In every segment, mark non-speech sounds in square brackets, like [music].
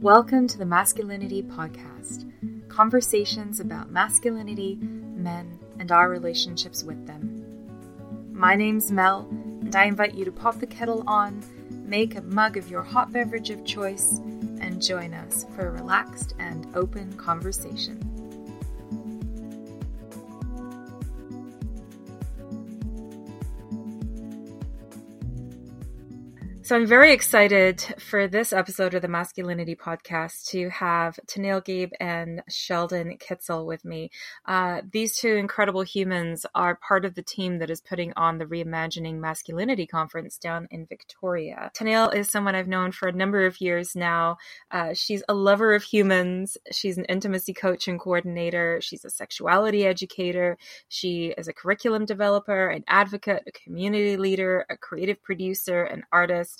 Welcome to the Masculinity Podcast conversations about masculinity, men, and our relationships with them. My name's Mel, and I invite you to pop the kettle on, make a mug of your hot beverage of choice, and join us for a relaxed and open conversation. So I'm very excited for this episode of the Masculinity Podcast to have Tanille Geib and Sheldon Kitzul with me. Uh, these two incredible humans are part of the team that is putting on the Reimagining Masculinity Conference down in Victoria. Tanille is someone I've known for a number of years now. Uh, she's a lover of humans. She's an intimacy coach and coordinator. She's a sexuality educator. She is a curriculum developer, an advocate, a community leader, a creative producer, an artist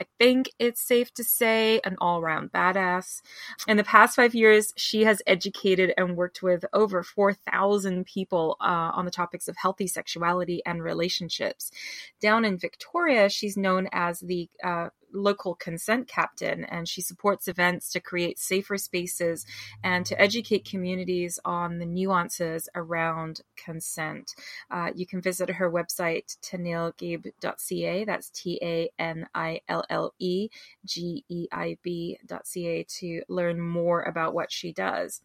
I think it's safe to say an all round badass. In the past five years, she has educated and worked with over 4,000 people uh, on the topics of healthy sexuality and relationships. Down in Victoria, she's known as the uh, local consent captain, and she supports events to create safer spaces and to educate communities on the nuances around consent. Uh, you can visit her website, tanillegeib.ca. That's T A N I L L E G E I B.ca to learn more about what she does.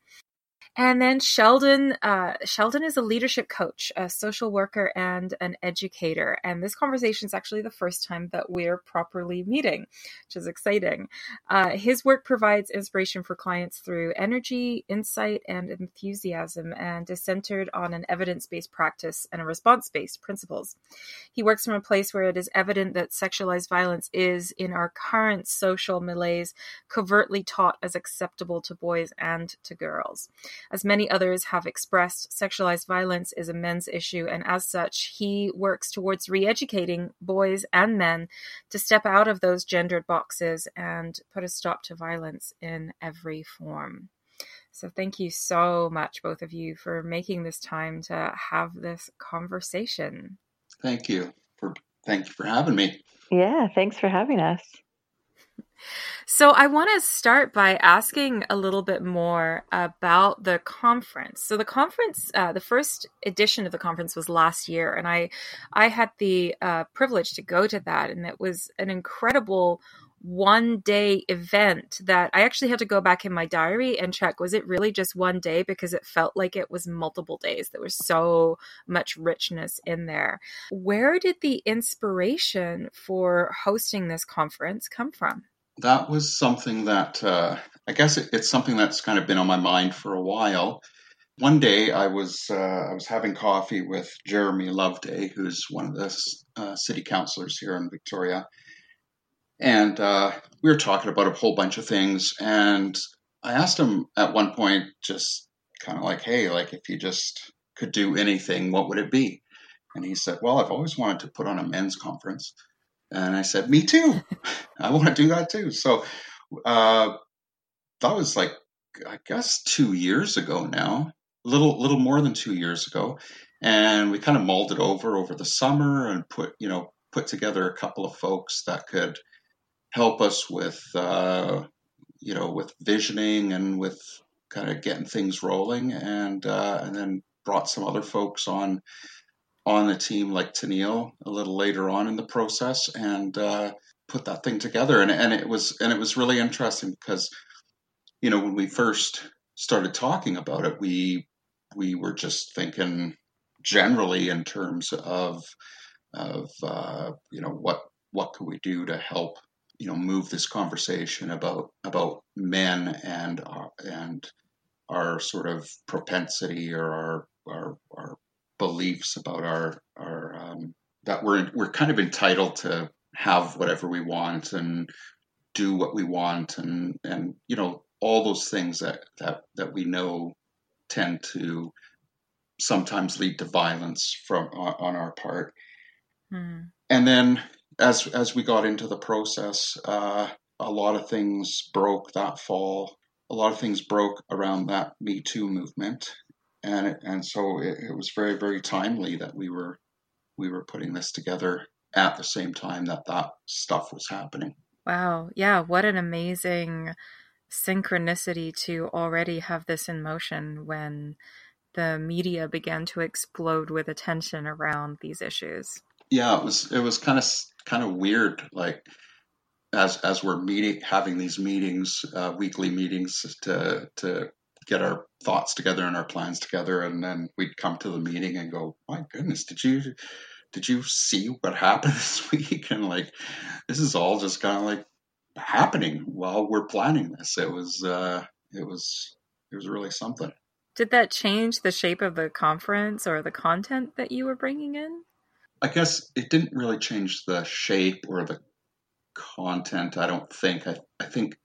And then Sheldon, uh, Sheldon is a leadership coach, a social worker, and an educator. And this conversation is actually the first time that we're properly meeting, which is exciting. Uh, his work provides inspiration for clients through energy, insight, and enthusiasm, and is centered on an evidence-based practice and a response-based principles. He works from a place where it is evident that sexualized violence is, in our current social malaise, covertly taught as acceptable to boys and to girls. As many others have expressed, sexualized violence is a men's issue, and as such, he works towards re educating boys and men to step out of those gendered boxes and put a stop to violence in every form. So, thank you so much, both of you, for making this time to have this conversation. Thank you for thank you for having me. Yeah, thanks for having us. So, I want to start by asking a little bit more about the conference. So, the conference, uh, the first edition of the conference was last year, and I, I had the uh, privilege to go to that, and it was an incredible one day event that I actually had to go back in my diary and check was it really just one day because it felt like it was multiple days. There was so much richness in there. Where did the inspiration for hosting this conference come from? That was something that uh, I guess it, it's something that's kind of been on my mind for a while. One day, I was uh, I was having coffee with Jeremy Loveday, who's one of the uh, city councilors here in Victoria, and uh, we were talking about a whole bunch of things. And I asked him at one point, just kind of like, "Hey, like if you just could do anything, what would it be?" And he said, "Well, I've always wanted to put on a men's conference." And I said, Me too. I want to do that too. So uh, that was like, I guess, two years ago now, a little, little more than two years ago. And we kind of mulled it over over the summer and put, you know, put together a couple of folks that could help us with, uh, you know, with visioning and with kind of getting things rolling. And, uh, and then brought some other folks on on the team like Tanille a little later on in the process and uh, put that thing together. And, and it was and it was really interesting because you know when we first started talking about it, we we were just thinking generally in terms of of uh, you know what what could we do to help you know move this conversation about about men and our, and our sort of propensity or our our, our beliefs about our our um, that we're we're kind of entitled to have whatever we want and do what we want and and you know all those things that that that we know tend to sometimes lead to violence from on, on our part. Mm. and then as as we got into the process uh, a lot of things broke that fall. A lot of things broke around that me too movement and and so it, it was very very timely that we were we were putting this together at the same time that that stuff was happening. Wow. Yeah. What an amazing synchronicity to already have this in motion when the media began to explode with attention around these issues. Yeah, it was it was kind of kind of weird like as as we're meeting having these meetings uh, weekly meetings to to get our thoughts together and our plans together and then we'd come to the meeting and go my goodness did you did you see what happened [laughs] this week? And like this is all just kind of like happening while we're planning this. It was uh it was it was really something. Did that change the shape of the conference or the content that you were bringing in? I guess it didn't really change the shape or the content i don't think. I, I think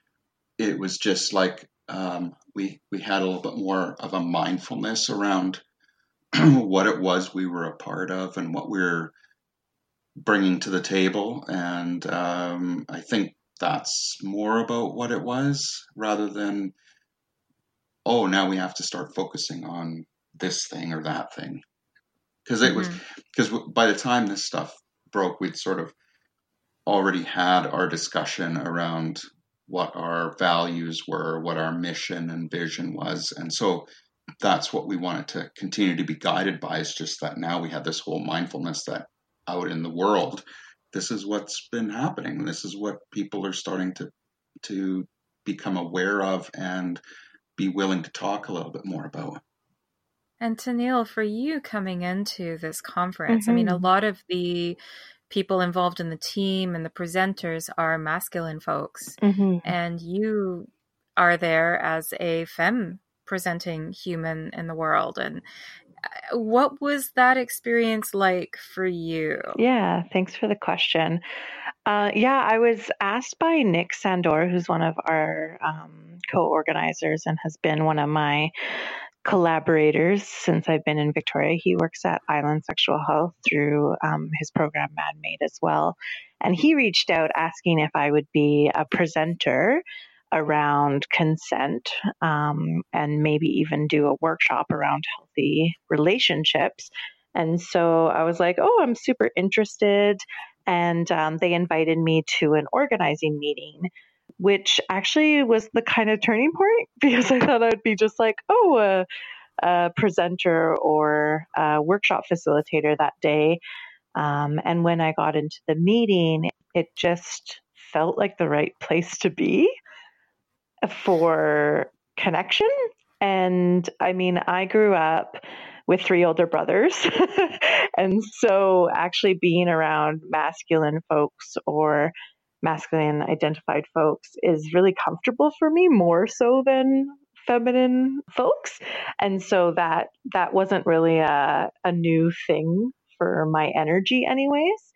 it was just like um, we we had a little bit more of a mindfulness around [clears throat] what it was we were a part of and what we are bringing to the table. And um, I think that's more about what it was rather than, oh, now we have to start focusing on this thing or that thing. Because it mm-hmm. was, because by the time this stuff broke, we'd sort of already had our discussion around what our values were, what our mission and vision was. And so that's what we wanted to continue to be guided by. It's just that now we have this whole mindfulness that out in the world, this is what's been happening. This is what people are starting to to become aware of and be willing to talk a little bit more about. And Tanille, for you coming into this conference, mm-hmm. I mean, a mm-hmm. lot of the people involved in the team and the presenters are masculine folks, mm-hmm. and you are there as a femme presenting human in the world. And uh, what was that experience like for you? Yeah thanks for the question. Uh, yeah i was asked by nick sandor who's one of our um, co-organizers and has been one of my collaborators since I've been in Victoria. He works at Island Sexual Health through um, his program ManMade as well. And he reached out asking if I would be a presenter around consent um, and maybe even do a workshop around healthy relationships. And so I was like, oh, I'm super interested. And um, they invited me to an organizing meeting, which actually was the kind of turning point [laughs] because I thought I'd be just like, oh, a, presenter or a workshop facilitator that day. Um, and when I got into the meeting, it just felt like the right place to be for connection. And I mean, I grew up with three older brothers. [laughs] and so actually being around masculine folks or masculine identified folks is really comfortable for me more so than feminine folks. And so that that wasn't really a, a new thing for my energy anyways.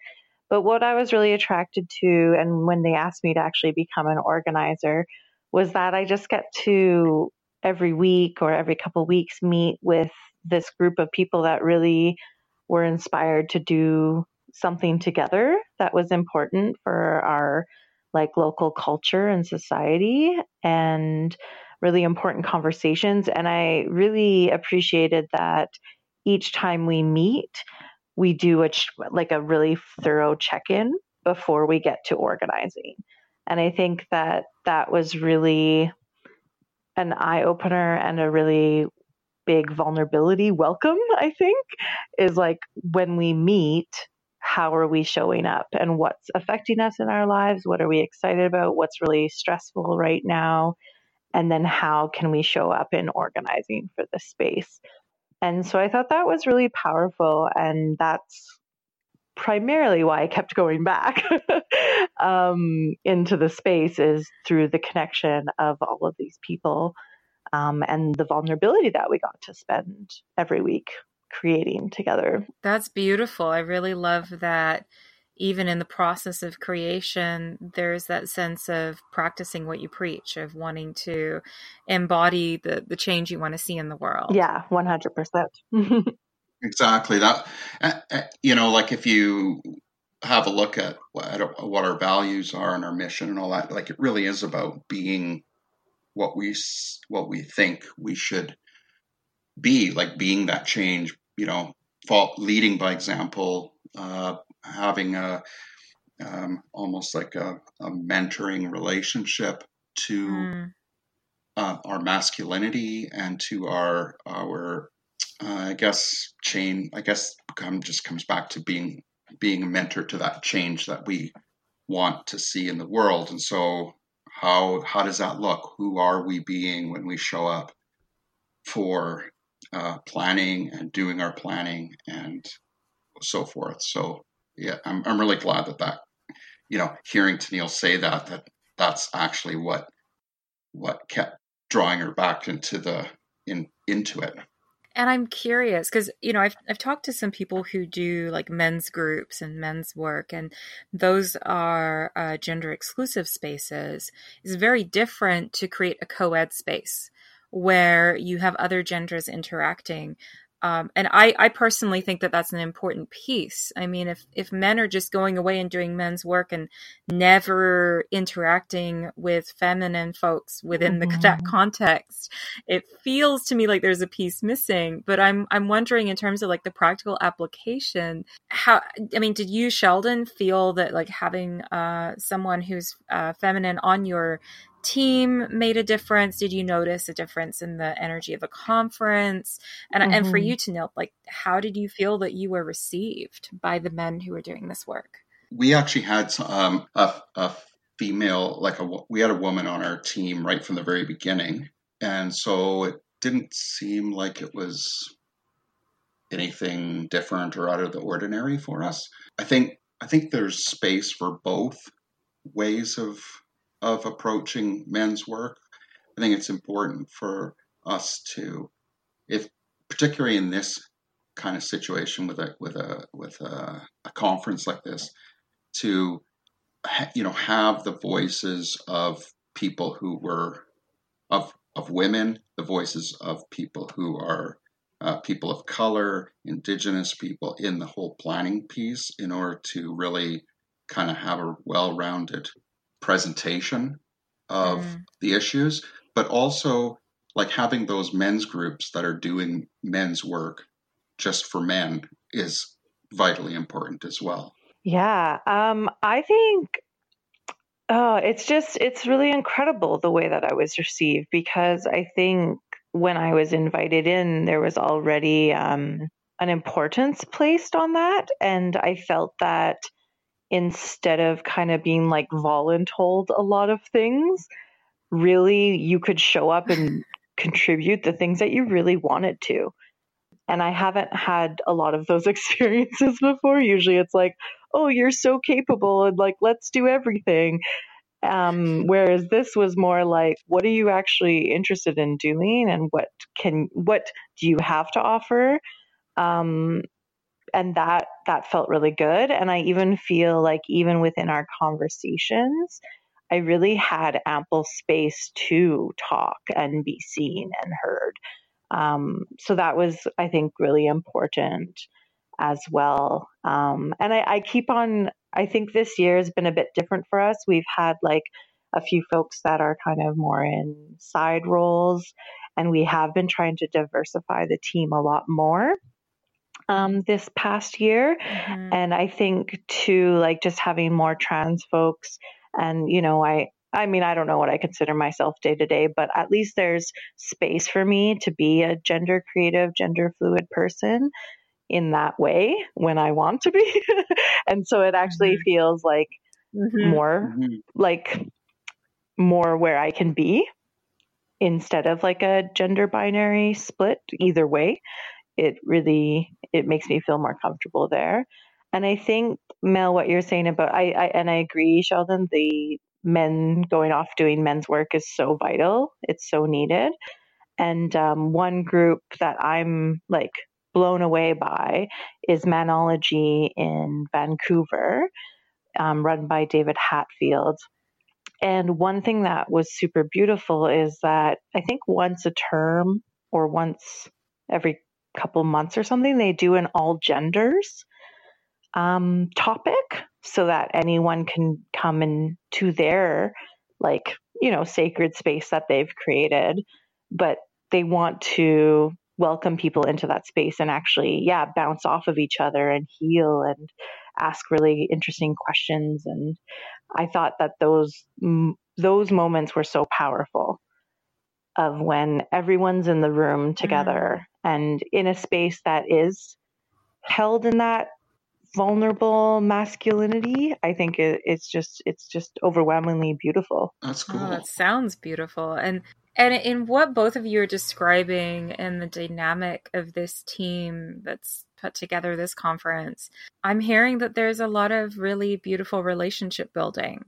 But what I was really attracted to and when they asked me to actually become an organizer was that I just get to every week or every couple weeks meet with this group of people that really were inspired to do something together that was important for our like local culture and society and really important conversations and I really appreciated that each time we meet we do a like a really thorough check-in before we get to organizing. And I think that that was really an eye opener and a really big vulnerability welcome, I think, is like when we meet, how are we showing up and what's affecting us in our lives? What are we excited about? What's really stressful right now? And then how can we show up in organizing for the space? And so I thought that was really powerful. And that's primarily why I kept going back [laughs] um, into the space is through the connection of all of these people um, and the vulnerability that we got to spend every week creating together. That's beautiful. I really love that. Even in the process of creation, there's that sense of practicing what you preach, of wanting to embody the, the change you want to see in the world. Yeah, 100%. [laughs] Exactly that. You know, like if you have a look at what our values are and our mission and all that, like it really is about being what we what we think we should be, like being that change. You know, leading by example, uh, having a um, almost like a, a, mentoring relationship to mm. uh, our masculinity and to our our uh, I guess chain. I guess come just comes back to being being a mentor to that change that we want to see in the world. And so, how how does that look? Who are we being when we show up for uh, planning and doing our planning and so forth? So, yeah, I'm I'm really glad that that you know hearing Tanille say that that that's actually what what kept drawing her back into the in into it and I'm curious because you know I've I've talked to some people who do like men's groups and men's work, and those are uh, gender exclusive spaces. It's very different to create a co-ed space where you have other genders interacting um, and I, I personally think that that's an important piece. I mean, if if men are just going away and doing men's work and never interacting with feminine folks within mm-hmm. the, that context, it feels to me like there's a piece missing. But I'm I'm wondering in terms of like the practical application, how I mean, did you Sheldon feel that like having uh, someone who's uh, feminine on your team made a difference? Did you notice a difference in the energy of a conference? And mm-hmm. and for you to you Tanille, like how did you feel that you were received by the men who were doing this work? We actually had um, a, a female, like a we had a woman on our team right from the very beginning, and so it didn't seem like it was anything different or out of the ordinary for us. I think I think there's space for both ways of of approaching men's work. I think it's important for us to, if particularly in this kind of situation with a with a with a, a conference like this, to you know have the voices of people who were of of women, the voices of people who are uh, people of color, indigenous people in the whole planning piece in order to really kind of have a well-rounded presentation of mm. the issues, but also like having those men's groups that are doing men's work just for men is vitally important as well. Yeah, um, I think oh, it's just it's really incredible the way that I was received because I think when I was invited in, there was already um, an importance placed on that, and I felt that instead of kind of being like voluntold a lot of things, really you could show up and [laughs] contribute the things that you really wanted to. And I haven't had a lot of those [laughs] experiences before. Usually it's like, oh, you're so capable and like, let's do everything. Um, whereas this was more like, what are you actually interested in doing and what can, what do you have to offer? Um, and that that felt really good. And i even feel like even within our conversations i really had ample space to talk and be seen and heard. Um, so that was i think really important as well. Um, and I, I keep on i think this year has been a bit different for us. We've had like a few folks that are kind of more in side roles and we have been trying to diversify the team a lot more um, this past year. Mm-hmm. And I think too, like just having more trans folks and, you know, I, I mean, I don't know what I consider myself day to day, but at least there's space for me to be a gender creative, gender fluid person in that way when I want to be. [laughs] and so it actually mm-hmm. feels like mm-hmm. more mm-hmm. like more where I can be instead of like a gender binary split either way it really it makes me feel more comfortable there. And I think Mel, what you're saying about I, I and I agree, Sheldon, the men going off doing men's work is so vital. It's so needed. And um, one group that I'm like blown away by is Manology in Vancouver, um, run by David Hatfield. And one thing that was super beautiful is that I think once a term or once every couple months or something, they do an all genders um, topic so that anyone can come into their like you know sacred space that they've created. But they want to welcome people into that space and actually yeah bounce off of each other and heal and ask really interesting questions. And i thought that those those moments were so powerful of when everyone's in the room together mm. and in a space that is held in that vulnerable masculinity i think it, it's just it's just overwhelmingly beautiful. That's cool. oh, that sounds beautiful. And and in what both of you are describing and the dynamic of this team that's put together this conference i'm hearing that there's a lot of really beautiful relationship building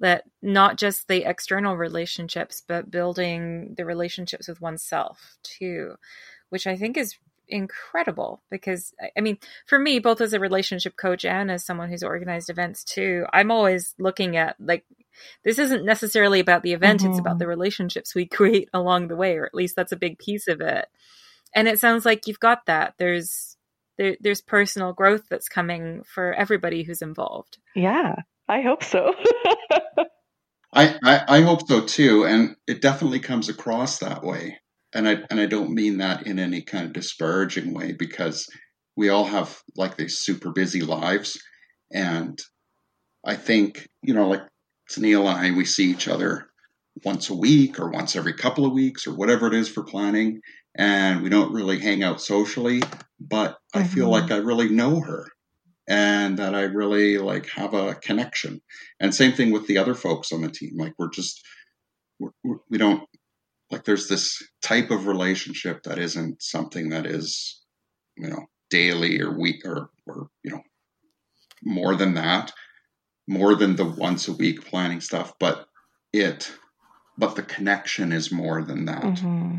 that not just the external relationships but building the relationships with oneself too which i think is incredible because I mean, for me, both as a relationship coach and as someone who's organized events too, I'm always looking at like this isn't necessarily about the event, mm-hmm. it's about mm-hmm. the relationships we [laughs] create along the way, or at least that's a big piece of it. And it sounds like you've got that. There's there, there's personal growth that's coming for everybody who's involved. Yeah, I hope so. [laughs] I, I, I hope so too, and it definitely comes across that way and I and I don't mean that in any kind of disparaging way because we all have like these super busy lives, and I think you know like Neil and I we see each other once a week or once every couple of weeks or whatever it is for planning, and we don't really hang out socially, but mm-hmm. I feel mm-hmm. like I really know her and that I really like have a connection. And same thing with the other folks on the team. Like we're just we're, we do not like there's this type of relationship that isn't something that is you know daily or week or or you know more than that more than the once a week planning stuff but it but the connection is more than that mm-hmm.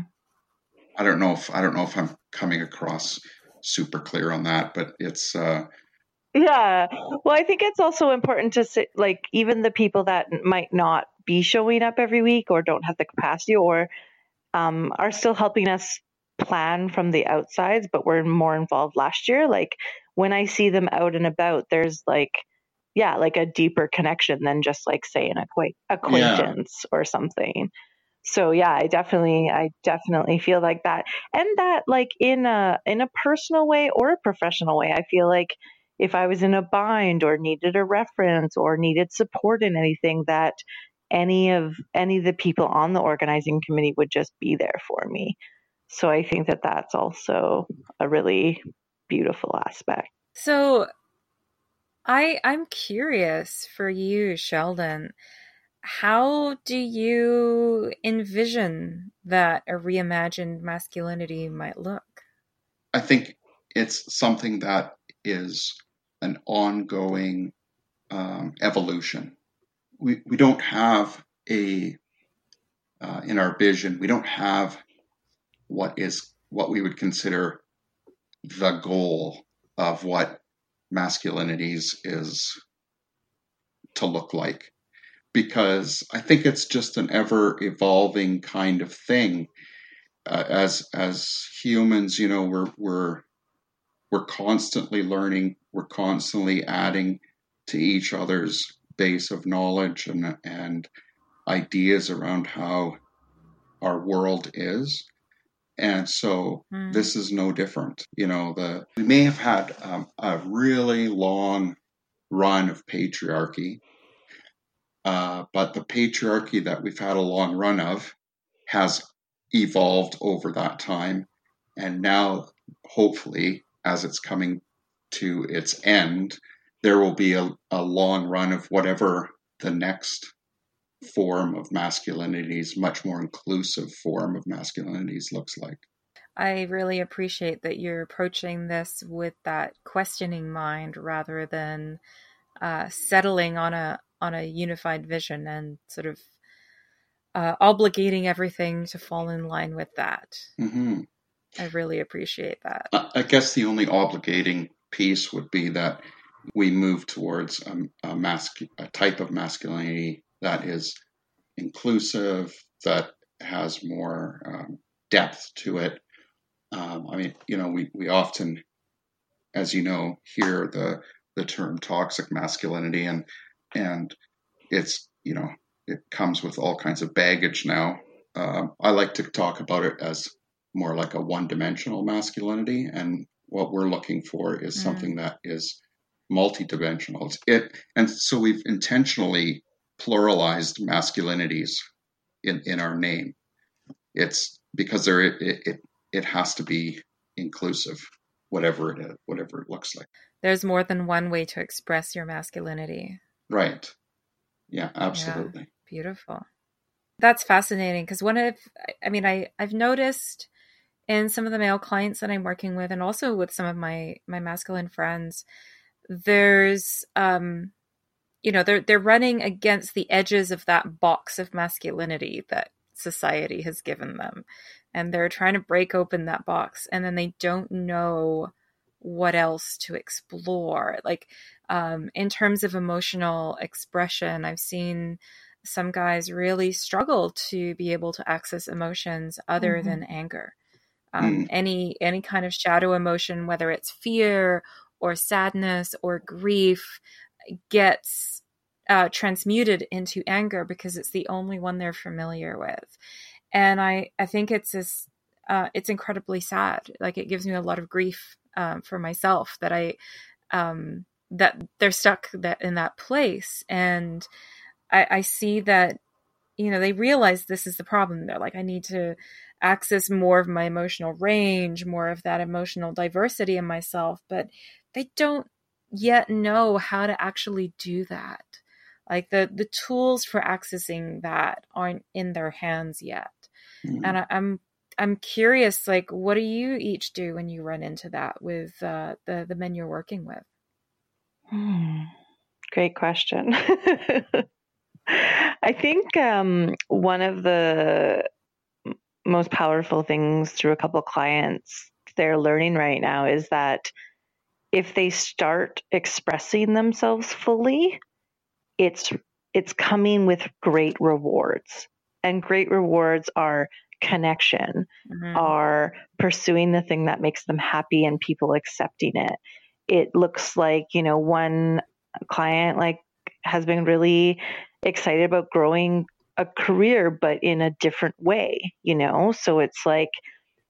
i don't know if i don't know if i'm coming across super clear on that but it's uh yeah well i think it's also important to say like even the people that might not be showing up every week or don't have the capacity or um, are still helping us plan from the outsides, but were more involved last year. Like when I see them out and about, there's like, yeah, like a deeper connection than just like say an acquaint- acquaintance yeah. or something. So yeah, I definitely, I definitely feel like that, and that like in a in a personal way or a professional way. I feel like if I was in a bind or needed a reference or needed support in anything, that any of any of the people on the organizing committee would just be there for me. So I think that that's also a really beautiful aspect. So I I'm curious for you, Sheldon. How do you envision that a reimagined masculinity might look? I think it's something that is an ongoing um, evolution. We, we don't have a uh, in our vision we don't have what is what we would consider the goal of what masculinities is to look like. Because i think it's just an ever evolving kind of thing. Uh, as as humans you know we're we're we're constantly learning we're constantly adding to each other's base of knowledge and, and ideas around how our world is. And so mm. this is no different. You know, the we may have had um, a really long run of patriarchy, uh, but the patriarchy that we've had a long run of has evolved over that time. And now, hopefully, as it's coming to its end, there will be a, a long run of whatever the next form of masculinities, much more inclusive form of masculinities looks like. I really appreciate that you're approaching this with that questioning mind rather than uh, settling on a on a unified vision and sort of uh, obligating everything to fall in line with that. Mm-hmm. I really appreciate that. I guess the only obligating piece would be that we move towards a, a, masc- a type of masculinity that is inclusive, that has more um, depth to it. Um, I mean, you know, we, we often, as you know, hear the the term toxic masculinity, and and it's you know it comes with all kinds of baggage now. Um, I like to talk about it as more like a one dimensional masculinity, and what we're looking for is mm. something that is multidimensional. It and so we've intentionally pluralized masculinities in, in our name. it's because there it, it it has to be inclusive, whatever it is, whatever it looks like. There's more than one way to express your masculinity. Right. Yeah, absolutely. Yeah, beautiful. That's fascinating because one of I mean I I've noticed in some of the male clients that I'm working with and also with some of my my masculine friends there's um you know they're they're running against the edges of that box of masculinity that society has given them. And they're trying to break open that box and then they don't know what else to explore. Like um, in terms of emotional expression i've seen some guys really struggle to be able to access emotions other mm-hmm. than anger um, mm. any any kind of shadow emotion whether it's fear or sadness or grief gets uh, transmuted into anger because it's the only one they're familiar with. And i i think it's this uh, it's incredibly sad. Like it gives me a lot of grief um, for myself that i um, that they're stuck that in that place. And I, I see that you know they realize this is the problem. They're like i need to access more of my emotional range more of that emotional diversity in myself but they don't yet know how to actually do that. Like the the tools for accessing that aren't in their hands yet. Mm-hmm. and I, i'm i'm curious like what do you each do when you run into that with uh, the the men you're working with? Hmm. great question [laughs] I think um, one of the most powerful things through a couple clients they're learning right now is that if they start expressing themselves fully, it's it's coming with great rewards. And great rewards are connection, mm-hmm. are pursuing the thing that makes them happy and people accepting it. It looks like, you know, one client like has been really excited about growing a career, but in a different way, you know? So it's like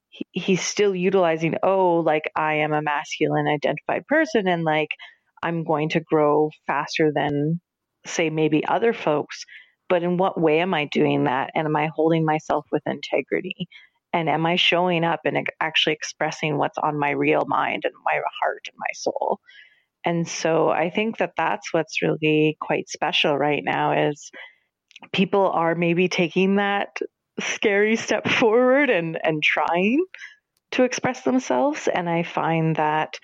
he, he's still utilizing, oh, like I am a masculine identified person and like I'm going to grow faster than, say, maybe other folks. But in what way am I doing that? And am I holding myself with integrity? And am I showing up and actually expressing what's on my real mind and my heart and my soul? And so I think that that's what's really quite special right now is people are maybe taking that scary step forward and and trying to express themselves and I find that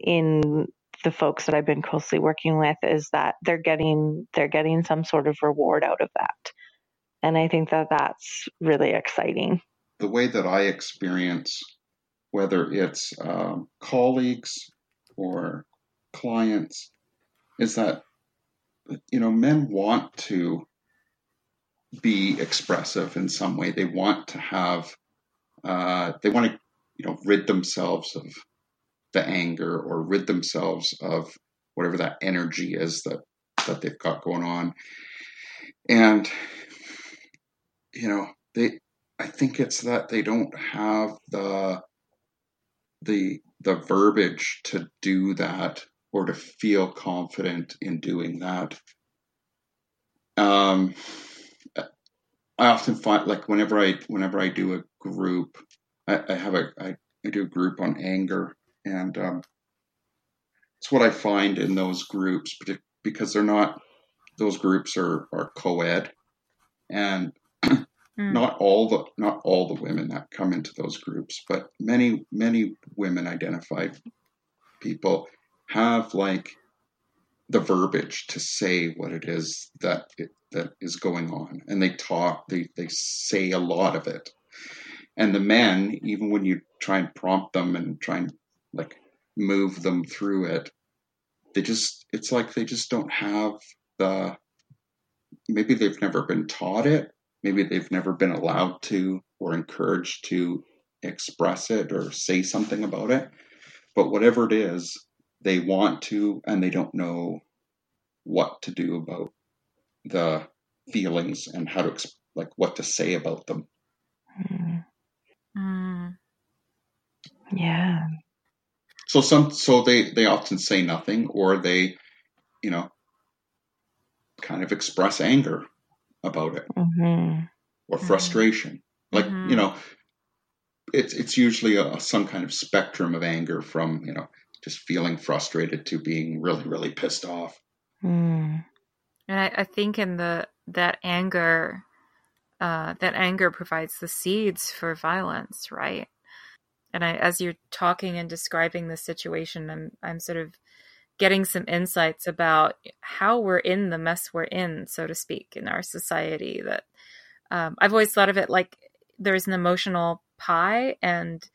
in the folks that I've been closely working with is that they're getting they're getting some sort of reward out of that. And I think that that's really exciting. The way that I experience whether it's um, colleagues or clients is that you know men want to be expressive in some way. They want to have uh, they want to you know rid themselves of the anger or rid themselves of whatever that energy is that that they've got going on. And you know they i think it's that they don't have the the the verbiage to do that or to feel confident in doing that. Um, I often find like whenever I whenever I do a group, I, I have a I, I, do a group on anger, and um, it's what I find in those groups because they're not those groups are are co-ed, and mm. not all the not all the women that come into those groups, but many many women identified people have like the verbiage to say what it is that it, that is going on. And they talk they they say a lot of it. And the men even when you try and prompt them and try and like move them through it they just it's like they just don't have the maybe they've never been taught it. Maybe they've never been allowed to or encouraged to express it or say something about it. But whatever it is they want to and they don't know what to do about the feelings and how to like what to say about them. Mm. Mm. Yeah. So some so they they often say nothing or they you know kind of express anger about it mm-hmm. or frustration. Like mm-hmm. you know, it's it's usually a, some kind of spectrum of anger from you know just feeling frustrated to being really really pissed off. Mm. And I, I, think in the that anger, uh, that anger provides the seeds for violence, right? And I, as you're talking and describing the situation, I'm I'm sort of getting some insights about how we're in the mess we're in, so to speak, in our society. That um, I've always thought of it like there's an emotional pie and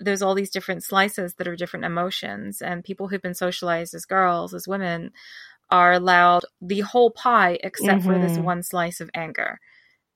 there's all these different slices that are different emotions and people who've been socialized as girls as women are allowed the whole pie except mm-hmm. for this mm-hmm. one slice of anger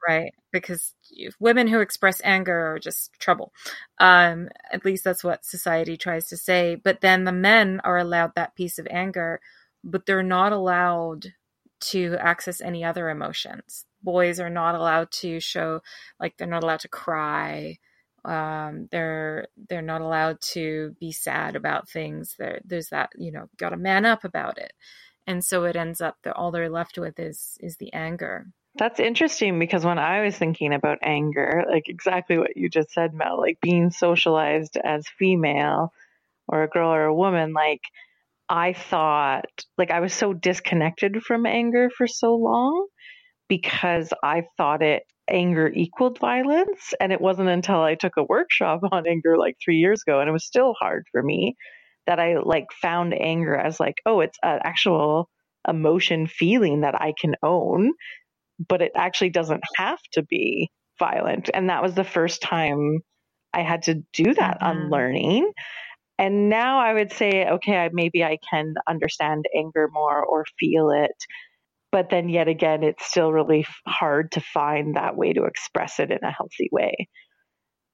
right because women who express anger are just trouble um, at least that's what society tries to say but then the men are allowed that piece of anger but they're not allowed to access any other emotions boys are not allowed to show like they're not allowed to cry um, they're they're not allowed to be sad about things there there's that you know got to man up about it. And so it ends up that all they're left with is is the anger. That's interesting because when I was thinking about anger, like exactly what you just said, Mel, like being socialized as female or a girl or a woman, like I thought, like I was so disconnected from anger for so long because I thought it anger equaled violence. And it wasn't until I took a workshop [laughs] on anger like three years ago, and it was still hard for me that I like found anger as like, oh, it's an actual emotion feeling that I can own, but it actually doesn't have to be violent. And that was the first time I had to do that mm-hmm. unlearning. And now I would say, okay, maybe I can understand anger more or feel it but then yet again it's still really hard to find that way to express it in a healthy way.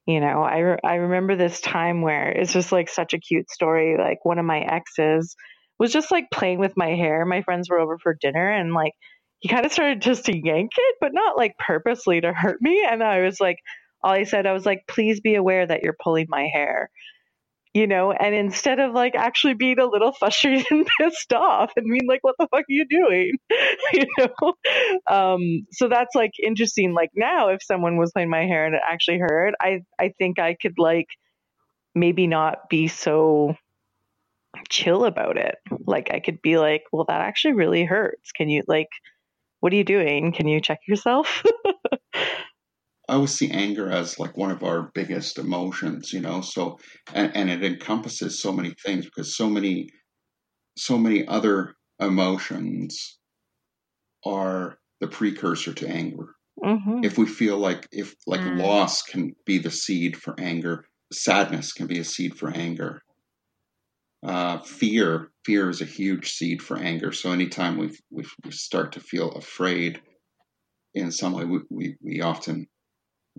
You know i re- i remember this time where it's just like such a cute story like one of my exes was just like playing with my hair. My friends were over for dinner and like he kind of started just to yank it but not like purposely to hurt me. And i was like all i said i was like please be aware that you're pulling my hair you know, and instead of like actually being a little [laughs] frustrated and pissed off and being like, what the fuck are you doing? [laughs] you know? Um, so that's like interesting. Like now, if someone was playing my hair and it actually hurt, I, I think I could like maybe not be so chill about it. Like I could be like, well, that actually really hurts. Can you like, what are you doing? Can you check yourself? [laughs] I always see anger as like one of our biggest emotions, you know. So and, and it encompasses so many things because so many so many other emotions are the precursor to anger. Mm-hmm. If we feel like if like mm. loss can be the seed for anger, sadness can be a seed for anger. Uh, fear, fear is a huge seed for anger. So anytime we we start to feel afraid in some way, we, we, we often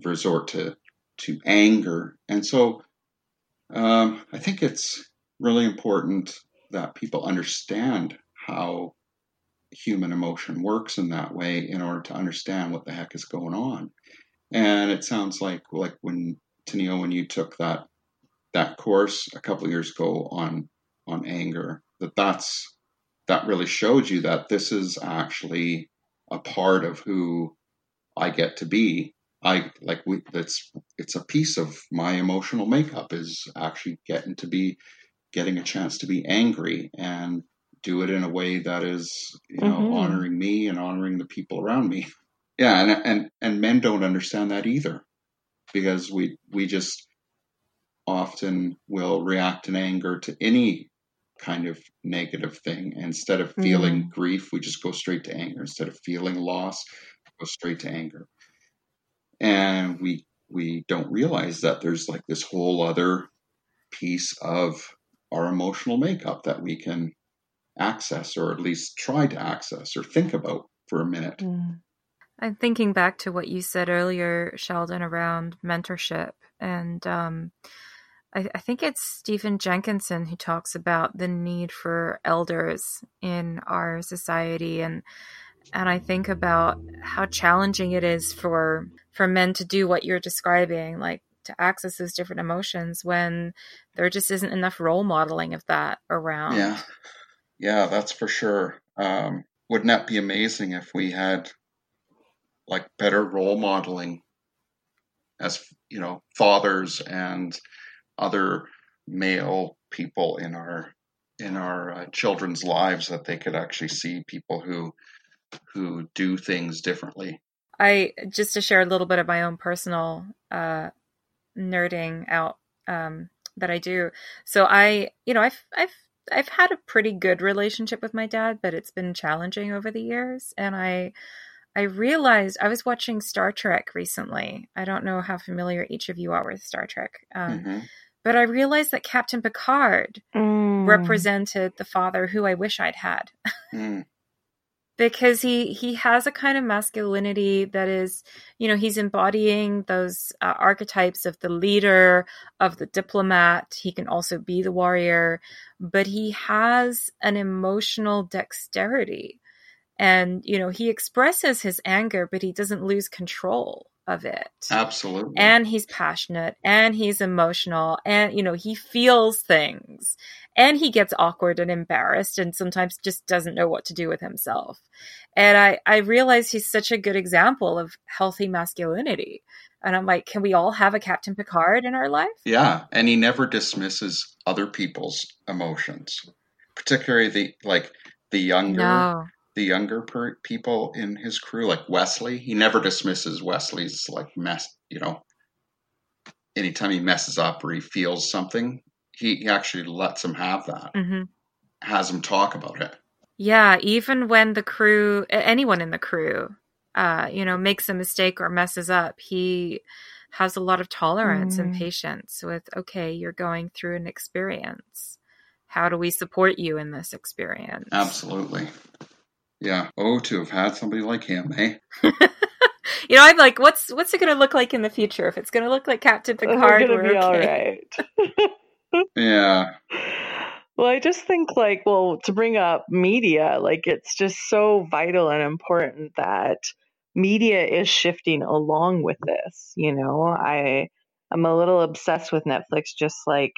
resort to to anger, and so um, I think it's really important that people understand how human emotion works in that way in order to understand what the heck is going on. And it sounds like like when Tanille, when you took that that course a couple years ago on on anger, that that's that really showed you that this is actually a part of who I get to be I like we that's it's a piece of my emotional makeup is actually getting to be getting a chance to be angry and do it in a way that is you know mm-hmm. honoring me and honoring the people around me. Yeah, and and and men don't understand that either because we we just often will react in anger to any kind of negative thing instead of feeling mm-hmm. grief we just go straight to anger instead of feeling loss go straight to anger and we we don't realize that there's like this whole other piece of our emotional makeup that we can access or at least try to access or think about for a minute. Mm. I'm thinking back to what you said earlier, Sheldon, around mentorship. And um, I, I, think it's Stephen Jenkinson who talks about the need for elders in our society. And and I think about how challenging it is for for men to do what you're describing, like to access those different emotions when there just isn't enough role modeling of that around. Yeah, yeah, that's for sure. Um, wouldn't that be amazing if we had like better role modeling as you know fathers and other male people in our in our uh, children's lives that they could actually see people who who do things differently. I just to share a little bit of my own personal uh, nerding out um, that I do. So I, you know, I've I've I've had a pretty good relationship with my dad, but it's been challenging over the years, and I I realized I was watching Star Trek recently. I don't know how familiar each of you are with Star Trek. Um, mm-hmm. But I realized that Captain Picard mm. represented the father who I wish I'd had. mm. Because he he has a kind of masculinity that is, you know, he's embodying those uh, archetypes of the leader, of the diplomat. He can also be the warrior, but he has an emotional dexterity and you know he expresses his anger but he doesn't lose control of it. Absolutely. And he's passionate and he's emotional and you know he feels things. And he gets awkward and embarrassed and sometimes just doesn't know what to do with himself. And i i realize he's such a good example of healthy masculinity. And i'm like can we all have a captain picard in our life? Yeah. And he never dismisses other people's emotions particularly the like the younger no the younger per- people in his crew, like Wesley. He never dismisses Wesley's like mess. You know, anytime he messes up or he feels something, he, he actually lets him have that. Mm-hmm. Has him talk about it. Yeah, even when the crew, anyone in the crew, uh, you know, makes a mistake or messes up, he has a lot of tolerance mm. and patience with, okay, you're going through an experience. How do we support you in this experience? Absolutely. Yeah. Oh, to have had somebody like him, eh? [laughs] you know, I'm like, what's what's it going to look like in the future? If it's going to look like Captain Picard, we're, we're okay. all right. [laughs] yeah. Well, I just think like, well, to bring up media, like it's just so vital and important that media is shifting along with this. You know, I I'm a little obsessed with Netflix, just like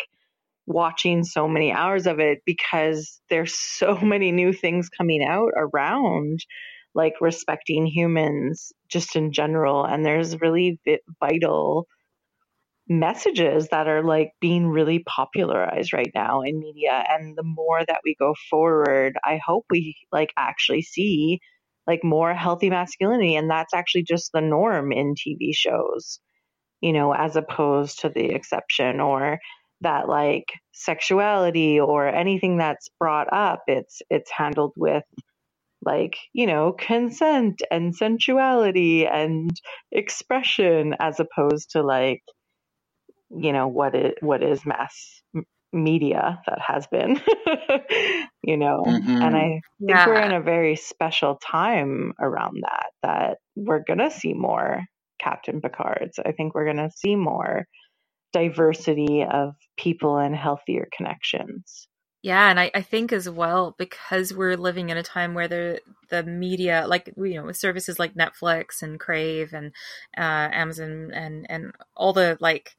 watching so many hours of it because there's so [laughs] many new things coming out around like respecting humans just in general. And there's really vital messages that are like being really popularized right now in media. And the more that we go forward i hope we like actually see like more healthy masculinity. And that's actually just the norm in tv shows you know as opposed to the exception or that like sexuality or anything that's brought up it's it's handled with like you know consent and sensuality and expression as opposed to like you know what it what is mass media that has been [laughs] you know mm-hmm. and i think yeah. we're in a very special time around that that we're gonna see more captain picards i think we're gonna see more diversity of people and healthier connections. Yeah, and I, I think as well because we're living in a time where the the media, like you know, with services like Netflix and Crave and uh, Amazon and and all the like,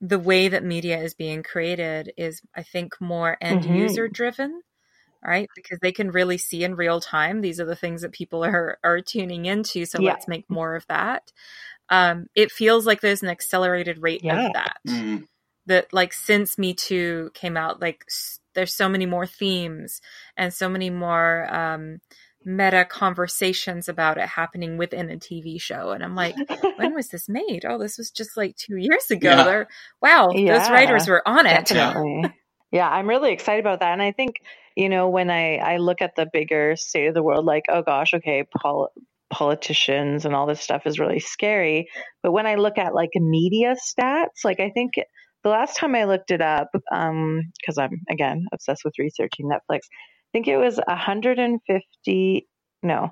the way that media is being created is, I think, more end mm-hmm. user driven, right? Because they can really see in real time these are the things that people are are tuning into. So yeah. let's make more of that um, it feels like there's an accelerated rate yeah. of that. Mm-hmm. That like since Me Too came out, like s- there's so many more themes and so many more um, meta conversations about it happening within a TV show. And I'm like, when was this made? Oh, this was just like two years ago. Yeah. wow, yeah, those writers were on it. Definitely. yeah, I'm really excited about that. And I think, you know, when I, I look at the bigger state of the world, like, oh gosh, okay, Paul, politicians and all this stuff is really scary. But when I look at like media stats, like I think the last time I looked it up, because um, I'm again obsessed with researching Netflix, I think it was 150, no,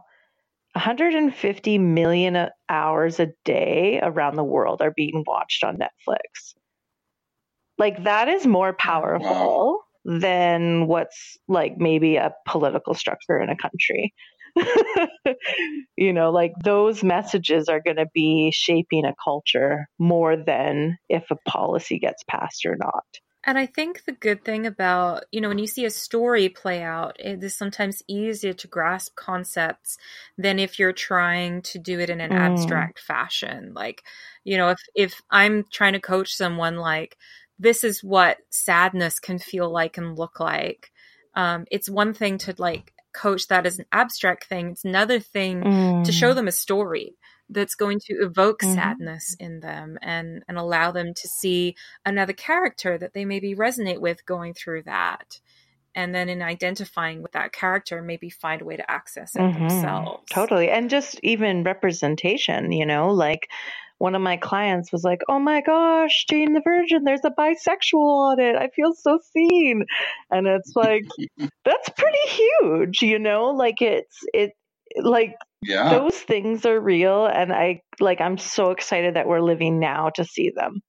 150 million hours a day around the world are being watched on Netflix. Like that is more powerful wow. than what's like maybe a political structure in a country. [laughs] you know, like those messages are going to be shaping a culture more than if a policy gets passed or not. And I think the good thing about, you know, when you see a story play out, it is sometimes easier to grasp concepts than if you're trying to do it in an Mm. abstract fashion. Like, you know, if if I'm trying to coach someone like this is what sadness can feel like and look like. Um, it's one thing to like coach that as an abstract thing. It's another thing to show Mm. them a story that's going to evoke Mhm. sadness in them and and allow them to see another character that they maybe resonate with going through that and then in identifying with that character maybe find a way to access it Mhm. themselves Totally. And just even representation, you know, like one of my clients was like, Oh my gosh, Jane the Virgin, there's a bisexual on it. I feel so seen. And it's like, [laughs] that's pretty huge, you know, like it's, it, like Yeah. those things are real. And I, like, I'm so excited that we're living now to see them.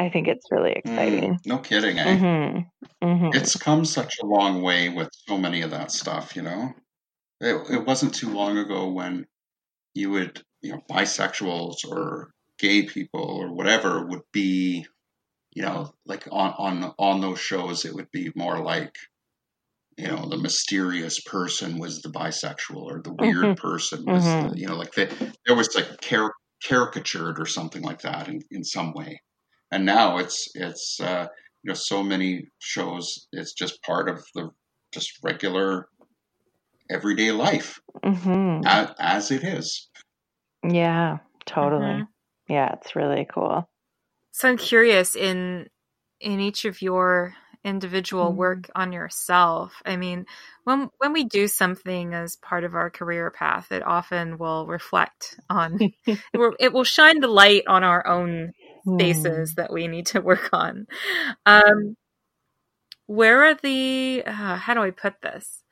I think it's really Mm, exciting. no kidding, eh? hmm hmm It's come such a long way with so many of that stuff, you know? It, it wasn't too long ago when you would, you know, bisexuals or gay people or whatever would be, you know, like on, on, on those shows, it would be more like, you know, the mysterious person was the bisexual or the weird hmm person was, the, you know, like they, there was like car- caricatured or something like that in, in some way. And now it's, it's, uh, you know, so many shows, it's just part of the just regular everyday life hmm as, as it is. Yeah, totally. Mhm. Yeah, it's really cool. so i'm curious in in each of your individual Mhm. work on yourself i mean when when we do something as part of our career path it often will reflect on [laughs] it will shine the light on our own spaces that we need to work on. Um, where are the, uh, how do I put this?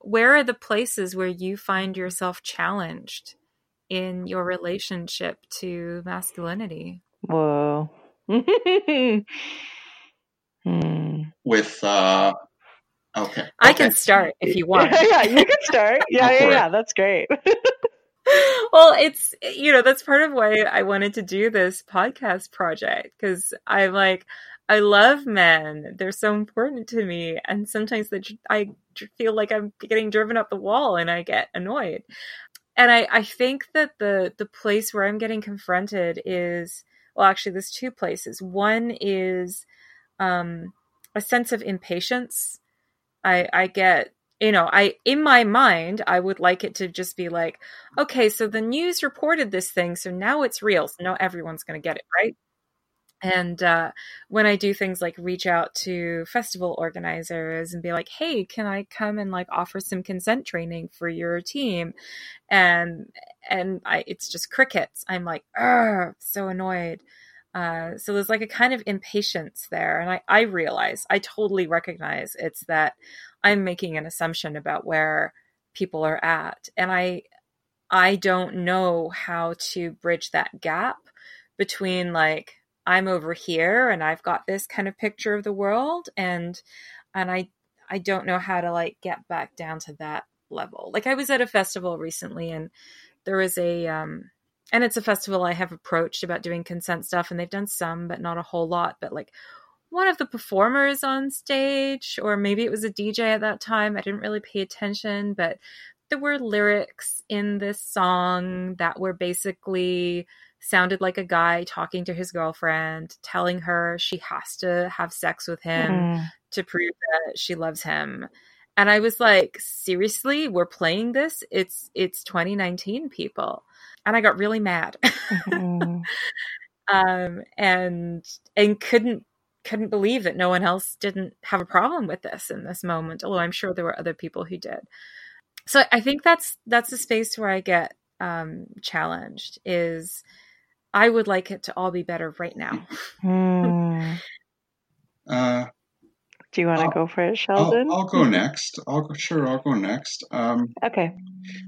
Where are the places where you find yourself challenged in your relationship to masculinity? Whoa. [laughs] Hmm. With, uh, okay. I okay. can start if you [laughs] want. yeah, you can start. [laughs] Yeah, yeah, yeah. That's great. Well, it's you know that's part of why I wanted to do this podcast project because I'm like I love men; they're so important to me, and sometimes they, I feel like I'm getting driven up the wall, and I get annoyed. And I I think that the the place where I'm getting confronted is well, actually, there's two places. One is um, a sense of impatience. I I get you know, I in my mind, I would like it to just be like, okay, so the news reported this thing, so now it's real. So now everyone's going to get it, right? And uh, when I do things like reach out to festival organizers and be like, hey, can I come and like offer some consent training for your team? And and I, it's just crickets. I'm like, Ugh, so annoyed. Uh, so there's like a kind of impatience there, and I, I realize, I totally recognize it's that I'm making an assumption about where people are at, and I I don't know how to bridge that gap between like I'm over here and I've got this kind of picture of the world, and and I I don't know how to like get back down to that level. Like I was at a festival recently, and there was a um and it's a festival I have approached about doing consent stuff, and they've done some, but not a whole lot. But like one of the performers on stage, or maybe it was a DJ at that time, I didn't really pay attention, but there were lyrics in this song that were basically sounded like a guy talking to his girlfriend, telling her she has to have sex with him Mm. to prove that she loves him. And I was like, seriously, we're playing this? It's it's 2019 people. And I got really mad. Mhm. [laughs] um and and couldn't couldn't believe that no one else didn't have a problem with this in this moment, although I'm sure there were other people who did. So I think that's that's the space where I get um challenged is I would like it to all be better right now. Hmm. [laughs] Uh, Do you want to go for it, I'll, Sheldon? I'll go next. I'll go, sure, I'll go next. Um, Okay.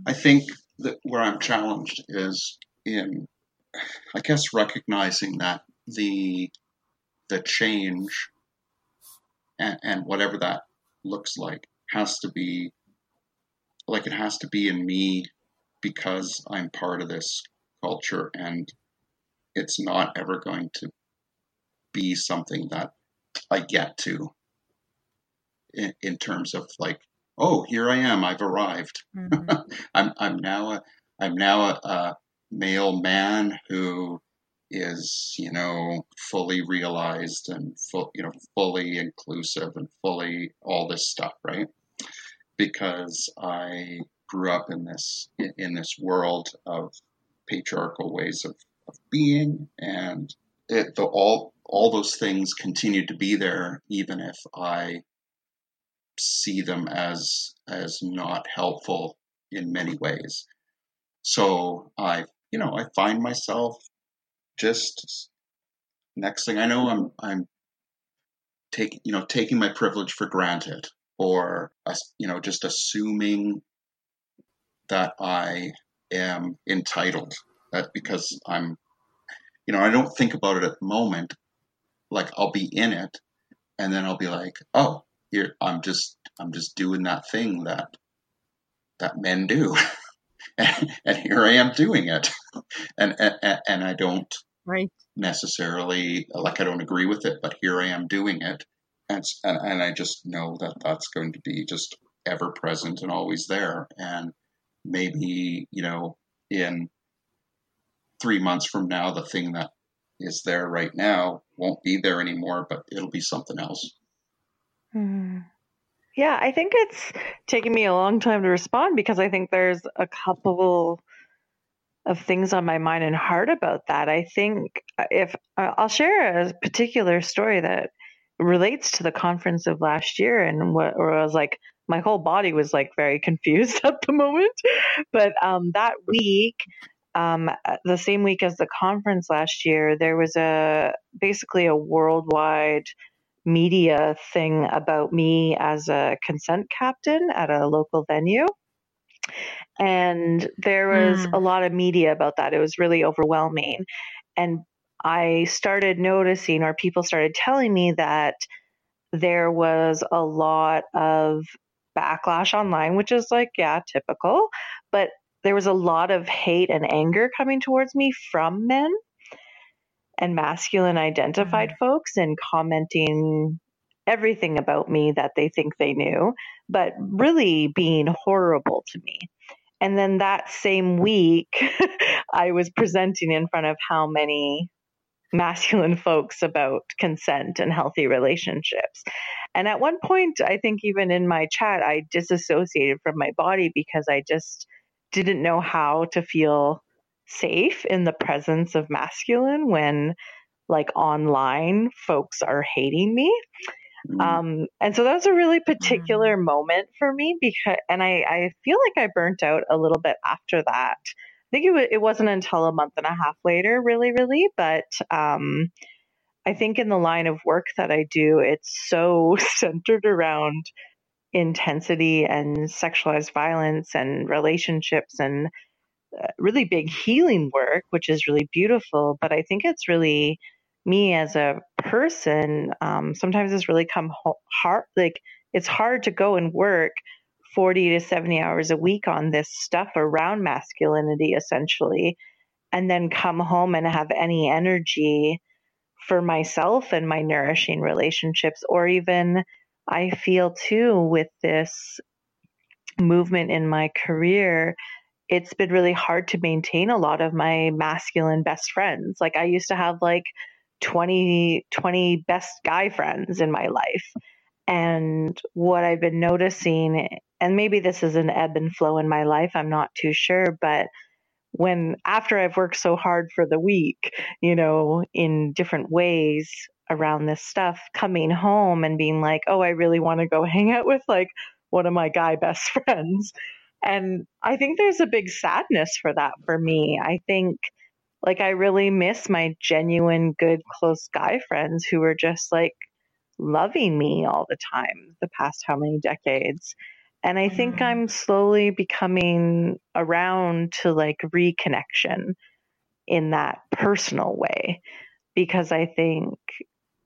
I think that where I'm challenged is in, I guess, recognizing that the the change and, and whatever that looks like has to be like it has to be in me because I'm part of this culture and it's not ever going to be something that I get to in, in terms of like, oh, here I am, I've arrived. Mm-hmm. [laughs] I'm I'm now a I'm now a, a male man who is you know fully realized and full you know fully inclusive and fully all this stuff right? Because i grew up in this in this world of patriarchal ways of, of being and it, the, all all those things continue to be there even if i see them as as not helpful in many ways. So i you know i find myself just next thing I know, I'm I'm taking you know taking my privilege for granted, or you know just assuming that I am entitled. That because I'm, you know, I don't think about it at the moment. Like I'll be in it, and then I'll be like, oh, here I'm just I'm just doing that thing that that men do. [laughs] and, and here I am doing it, [laughs] and, and and I don't right necessarily like I don't agree with it, but here I am doing it, and and, and I just know that that's going to be just ever present and always there, and maybe you know in three months from now, the thing that is there right now won't be there anymore, but it'll be something else. Hmm. Yeah, I think it's taken me a long time to respond because I think there's a couple of things on my mind and heart about that. I think uh, if uh, I'll share a particular story that relates to the conference of last year and what where I was like my whole body was like very [laughs] confused at the moment. But um, that week, um, uh, the same week as the conference last year, there was a basically a worldwide media thing about me as a consent captain at a local venue and there was mm. a lot of media about that. It was really overwhelming. And I started noticing, or people started telling me that there was a lot of backlash online, which is like, yeah, typical. But there was a lot of hate and anger coming towards me from men and masculine identified mm. folks and commenting everything about me that they think they knew, but really being horrible to me. And then that same week, [laughs] I was presenting in front of how many masculine folks about consent and healthy relationships. And at one point, I think even in my chat, I disassociated from my body because I just didn't know how to feel safe in the presence of masculine when like online folks are hating me Mm-hmm. Um, and so that was a really particular mm-hmm. moment for me because, and I, I feel like I burnt out a little bit after that. I think it, it wasn't until a month and a half later, really, really. But um, I think in the line of work that I do, it's so [laughs] centered around intensity and sexualized violence and relationships and uh, really big healing work, which is really beautiful. But I think it's really me as a person, um, sometimes it's really come hard. Like it's hard to go and work 40 to 70 hours a week on this stuff around masculinity, essentially, and then come home and have any energy for myself and my nourishing relationships, or even I feel too with this movement in my career it's been really hard to maintain a lot of my masculine best friends. Like I used to have like 20, 20 best guy friends in my life. And what I've been noticing, and maybe this is an ebb and flow in my life, I'm not too sure, but when after I've worked so hard for the week, you know, in different ways around this stuff, coming home and being like, oh, I really want to go [laughs] hang out with like one of my guy best friends. And I think there's a big sadness for that for me. I think like I really miss my genuine good close guy friends who were just like loving me all the time the past how many decades. And I think mm-hmm. I'm slowly becoming around to like reconnection in that personal way because I think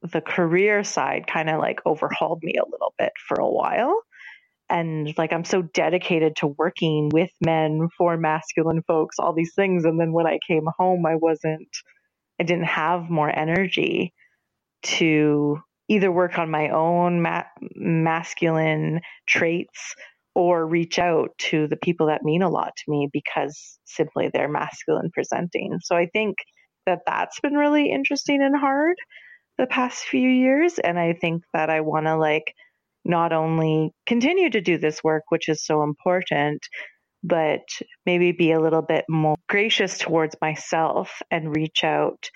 the career side kind of like overhauled me a little bit for a while and like I'm so dedicated to working with men for masculine folks, all these things. And then when I came home, I wasn't, I didn't have more energy to either work on my own ma- masculine traits or reach out to the people that mean a lot to me because simply they're masculine presenting. So I think that that's been really interesting and hard the past few years and I think that I want to like not only continue to do this work which is so important but maybe be a little bit more gracious towards myself and reach out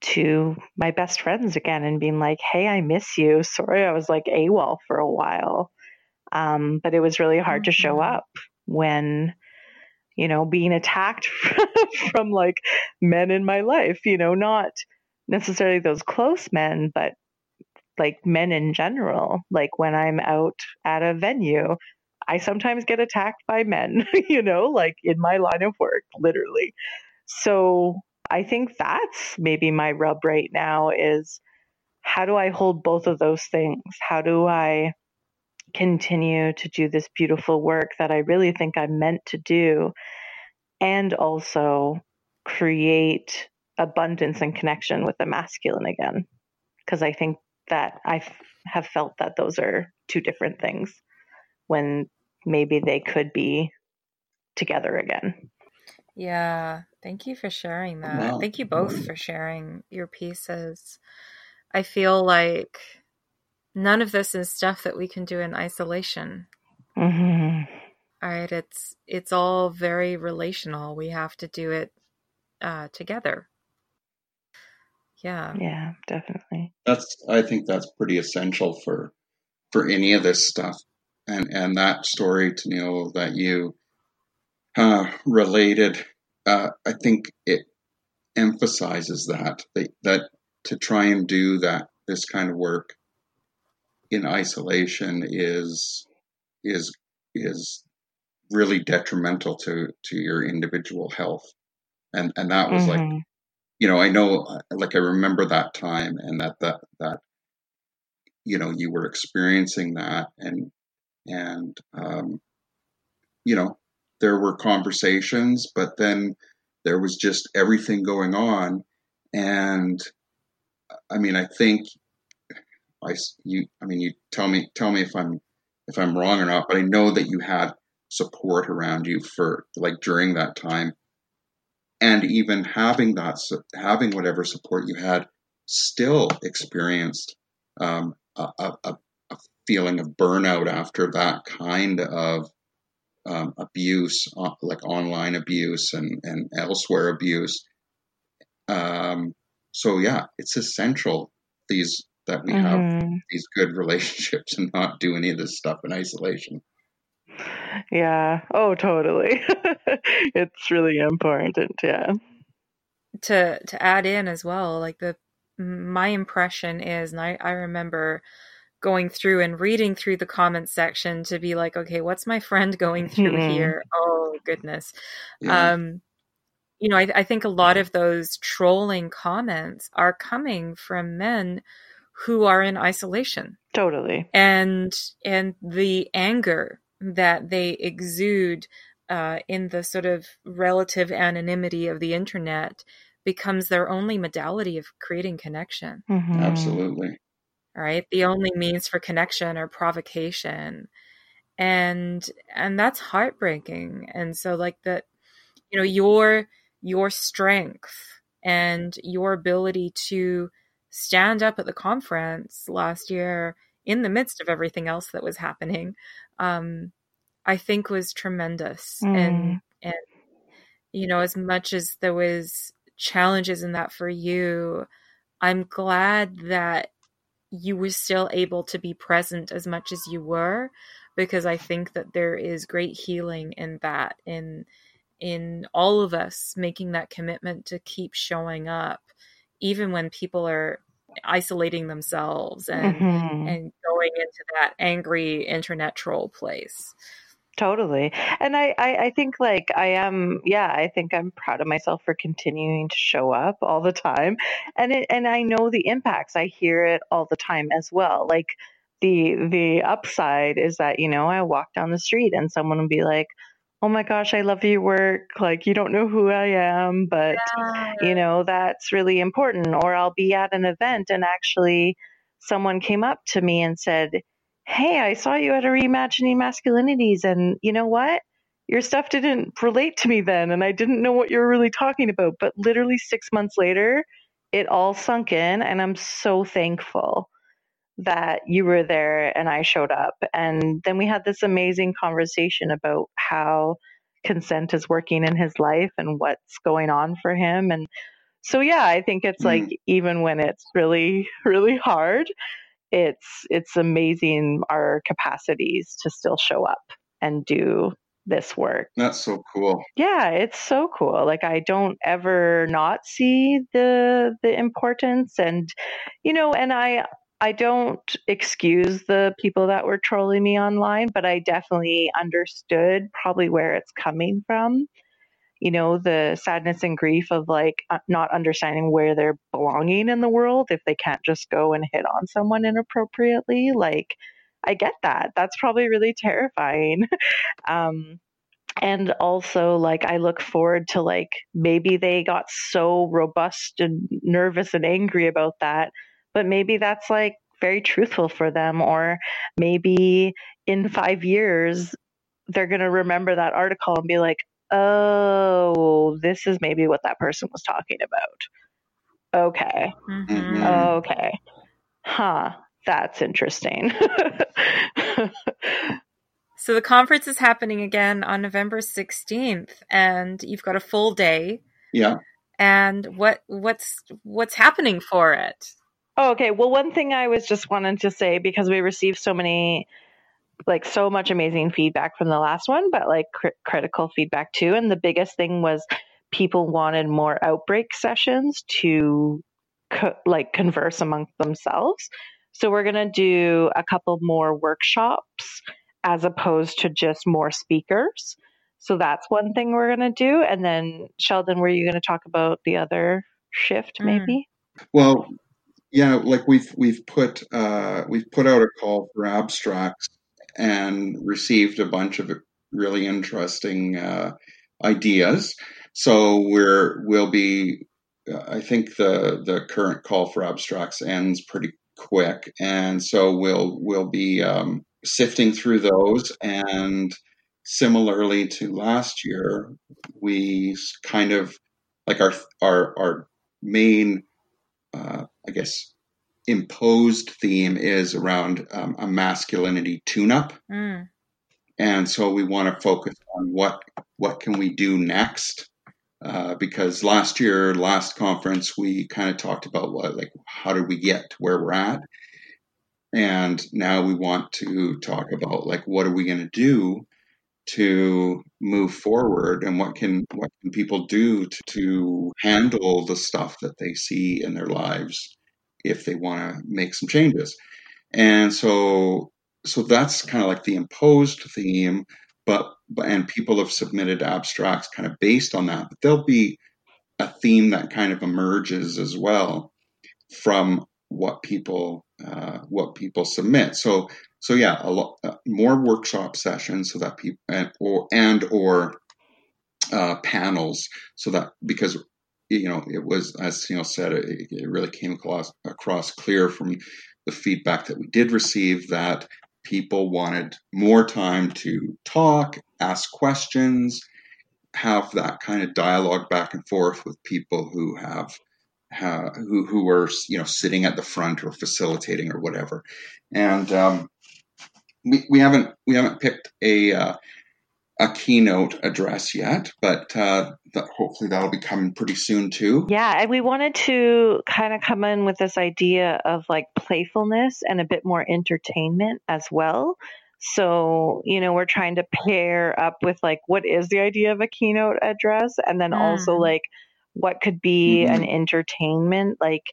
to my best friends again and being like, hey, I miss you. Sorry, I was like AWOL for a while. Um, but it was really hard mm-hmm. to show mm-hmm. up when, you know, being attacked [laughs] from like men in my life, you know, not necessarily those close men, but like men in general. Like when I'm out at a venue, I sometimes get attacked by men, [laughs] you know, like in my line of work, literally. So I think that's maybe my rub right now is how do I hold both of those things? How do I continue to do this beautiful work that I really think I'm meant to do and also create abundance and connection with the masculine again? Because I think that I have felt that those are two different things when maybe they could be together again. Yeah, thank you for sharing that. Wow. Thank you both for sharing your pieces. I feel like none of this is stuff that we can do in isolation. Mm-hmm. All right, it's it's all very relational. We have to do it uh, together. Yeah. Yeah, definitely. That's I think that's pretty essential for for any of this stuff. And and that story Tanille that you uh, related, uh, I think it emphasizes that, that that to try and do that this kind of work in isolation is is is really detrimental to to your individual health and and that was mm-hmm. like you know i know like i remember that time and that that that you know you were experiencing that and and um you know there were conversations, but then there was just everything going on. And I mean, I think I you I mean, you tell me tell me if I'm if I'm wrong or not, but I know that you had support around you for like during that time, and even having that having whatever support you had, still experienced um, a, a, a feeling of burnout after that kind of um, abuse, uh, like online abuse and, and elsewhere abuse. Um, so yeah, it's essential these that we have mm-hmm. these good relationships and not do any of this stuff in isolation. Yeah. Oh, totally. [laughs] it's really important. Yeah. To to add in as well, like the my impression is, and I I remember going through and reading through the comment section to be like, okay, what's my friend going through [laughs] mm-hmm. here? Oh goodness. Yeah. Um, you know, I, I think a lot of those trolling comments are coming from men who are in isolation. Totally. And and the anger that they exude uh, in the sort of relative anonymity of the internet becomes their only modality of creating connection. Mm-hmm. Absolutely right the only means for connection or provocation and and that's heartbreaking and so like that you know your your strength and your ability to stand up at the conference last year in the midst of everything else that was happening um i think was tremendous mm. and and you know as much as there was challenges in that for you i'm glad that you were still able to be present as much as you were because I think that there is great healing in that in in all of us making that commitment to keep showing up even when people are isolating themselves and mm-hmm. and going into that angry internet troll place Totally. And I, I, I, think like I am, yeah, I think I'm proud of myself for continuing to show up all the time. And it, and I know the impacts. I hear it all the time as well. Like the, the upside is that, you know, I walk down the street and someone will be like, oh my gosh, I love your work. Like, you don't know who I am, but, yeah. you know, that's really important. Or I'll be at an event and actually someone came up to me and said, Hey, I saw you at a reimagining masculinities, and you know what? Your stuff didn't relate to me then, and I didn't know what you were really talking about. But literally six months later, it all sunk in, and I'm so thankful that you were there and I showed up. And then we had this amazing conversation about how consent is working in his life and what's going on for him. And so, yeah, I think it's mm. like even when it's really, really hard, it's it's amazing our capacities to still show up and do this work. That's so cool. Yeah, it's so cool. Like I don't ever not see the the importance and you know, and I I don't excuse the people that were trolling me online, but I definitely understood probably where it's coming from. You know, the sadness and grief of like uh, not understanding where they're belonging in the world if they can't just go and hit on someone inappropriately. Like, I get that. That's probably really terrifying. [laughs] um, and also like i look forward to like maybe they got so robust and nervous and angry about that but maybe that's like very truthful for them or maybe in 5 years they're going to remember that article and be like oh this is maybe what that person was talking about. Okay. Mm-hmm. okay. Huh. That's interesting. [laughs] So the conference is happening again on November 16th and you've got a full day. Yeah. And what what's what's happening for it Oh, okay. Well, one thing I was just wanting to say because we received so many, like, so much amazing feedback from the last one, but like cr- critical feedback too. And the biggest thing was people wanted more outbreak sessions to co- like converse among themselves. So we're going to do a couple more workshops as opposed to just more speakers. So that's one thing we're going to do. And then, Sheldon, were you going to talk about the other shift mm. maybe? Mm. Well, yeah, like we've we've put uh, we've put out a call for abstracts and received a bunch of really interesting uh, ideas. So we're we'll be. I think the the current call for abstracts ends pretty quick, and so we'll we'll be um, sifting through those. And similarly to last year, we kind of like our our our main uh, I guess, imposed theme is around um, a masculinity tune-up, mm. and so we want to focus on what what can we do next. Uh, because last year, last conference, we kind of talked about what, like, how did we get to where we're at, and now we want to talk about like, what are we going to do to move forward and what can what can people do to, to handle the stuff that they see in their lives if they want to make some changes. And so so that's kind of like the imposed theme but and people have submitted abstracts kind of based on that but there'll be a theme that kind of emerges as well from what people uh, what people submit. So so yeah, a lot uh, more workshop sessions so that people and or and or uh, panels so that because you know it was as you know said it, it really came across across clear from the feedback that we did receive that people wanted more time to talk, ask questions, have that kind of dialogue back and forth with people who have uh, who who are you know sitting at the front or facilitating or whatever, and um, we, we haven't we haven't picked a uh, a keynote address yet, but uh, that hopefully that'll be coming pretty soon too. Yeah, and we wanted to kind of come in with this idea of like playfulness and a bit more entertainment as well. So, you know, we're trying to pair up with like what is the idea of a keynote address and then mm. also like what could be mm-hmm. an entertainment like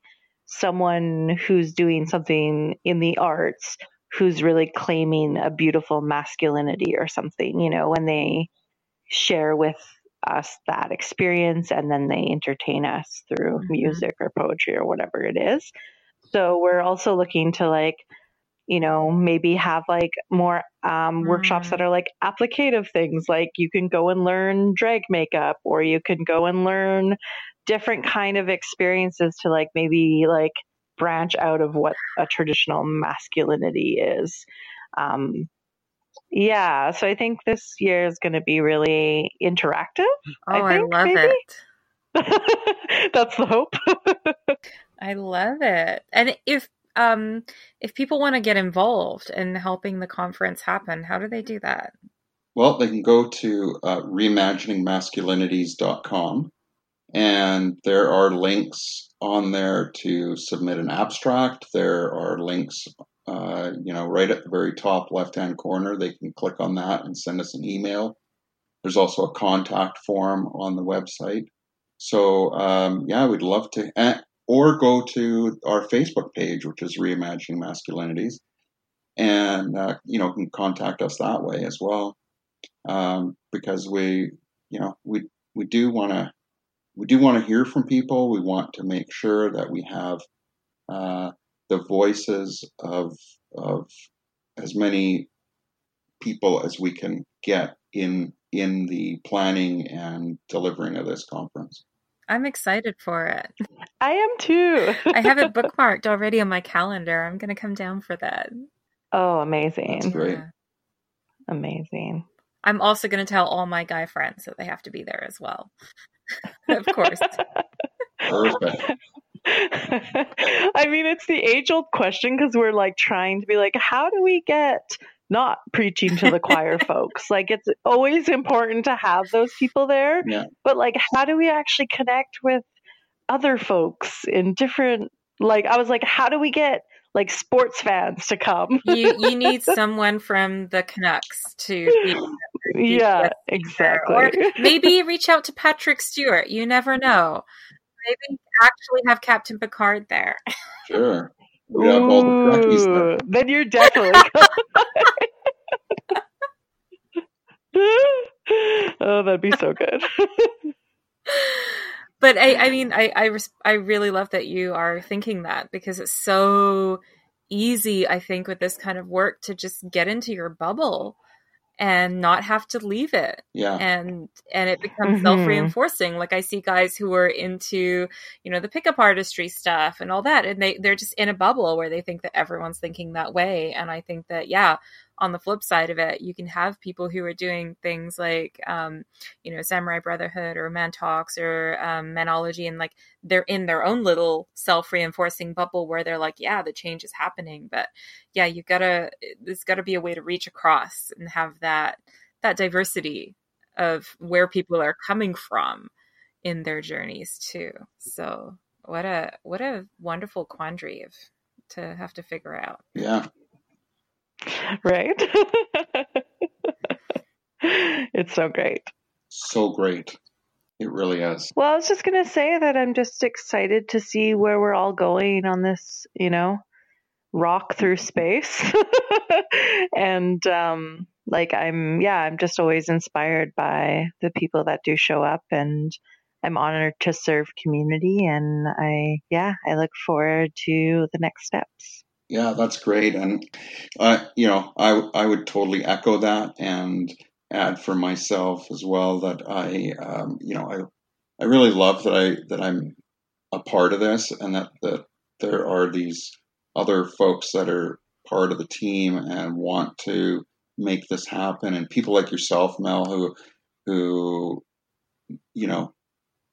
someone who's doing something in the arts who's really claiming a beautiful masculinity or something, you know, when they share with us that experience and then they entertain us through mm-hmm. music or poetry or whatever it is. So we're also looking to like, you know, maybe have like more um, mm. workshops that are like applicative things, like you can go and learn drag makeup, or you can go and learn different kind of experiences to like maybe like branch out of what a traditional masculinity is. Um, yeah, so I think this year is going to be really interactive. Oh, I, think, I love maybe? it. [laughs] That's the hope. [laughs] I love it. And if um if people want to get involved in helping the conference happen, how do they do that? Well, they can go to uh, reimaginingmasculinities.com and there are links on there to submit an abstract. There are links, uh, you know, right at the very top left hand corner. They can click on that and send us an email. There's also a contact form on the website. So, um, yeah, we'd love to, or go to our Facebook page, which is Reimagining Masculinities, and, uh, you know, can contact us that way as well. Um, because we, you know, we, we do want to we do want to hear from people. We want to make sure that we have uh, the voices of of as many people as we can get in in the planning and delivering of this conference. I'm excited for it. I am too. I have it [laughs] bookmarked already on my calendar. I'm going to come down for that. Oh, amazing. That's great. Yeah. Amazing. I'm also going to tell all my guy friends that they have to be there as well. [laughs] of course. Perfect. [laughs] I mean, it's the age old question because we're like trying to be like, how do we get not preaching to the choir [laughs] folks? Like, it's always important to have those people there. Yeah. But, like, how do we actually connect with other folks in different, like, I was like, how do we get like sports fans to come. you you [laughs] need someone from the Canucks to be, [laughs] yeah, exactly. Or maybe reach out to Patrick Stewart. You never know. Maybe actually have Captain Picard there. Sure. We have all the Then you're definitely. [laughs] [laughs] oh, that'd be so good [laughs] but I, I mean, I, I, I really love that you are thinking that because it's so easy, I think, with this kind of work to just get into your bubble and not have to leave it. Yeah. And and it becomes mm-hmm. self-reinforcing. Like I see guys who are into, you know, the pickup artistry stuff and all that and they they're just in a bubble where they think that everyone's thinking that way and I think that yeah, on the flip side of it, you can have people who are doing things like, um, you know, Samurai Brotherhood or Man Talks or um, Manology, and like they're in their own little self reinforcing bubble where they're like, yeah, the change is happening. But yeah, you've gotta, there's gotta be a way to reach across and have that, that diversity of where people are coming from in their journeys too. So what a, what a wonderful quandary of, to have to figure out. Yeah. [laughs] right? [laughs] it's so great. So great. It really is. Well, I was just going to say that I'm just excited to see where we're all going on this, you know, rock through space. [laughs] and um like I'm yeah, I'm just always inspired by the people that do show up and I'm honored to serve community and I yeah, I look forward to the next steps. Yeah, that's great, and uh, you know, I I would totally echo that and add for myself as well that I, um, you know, I I really love that I that I'm a part of this and that that there are these other folks that are part of the team and want to make this happen, and people like yourself, Mel, who who you know,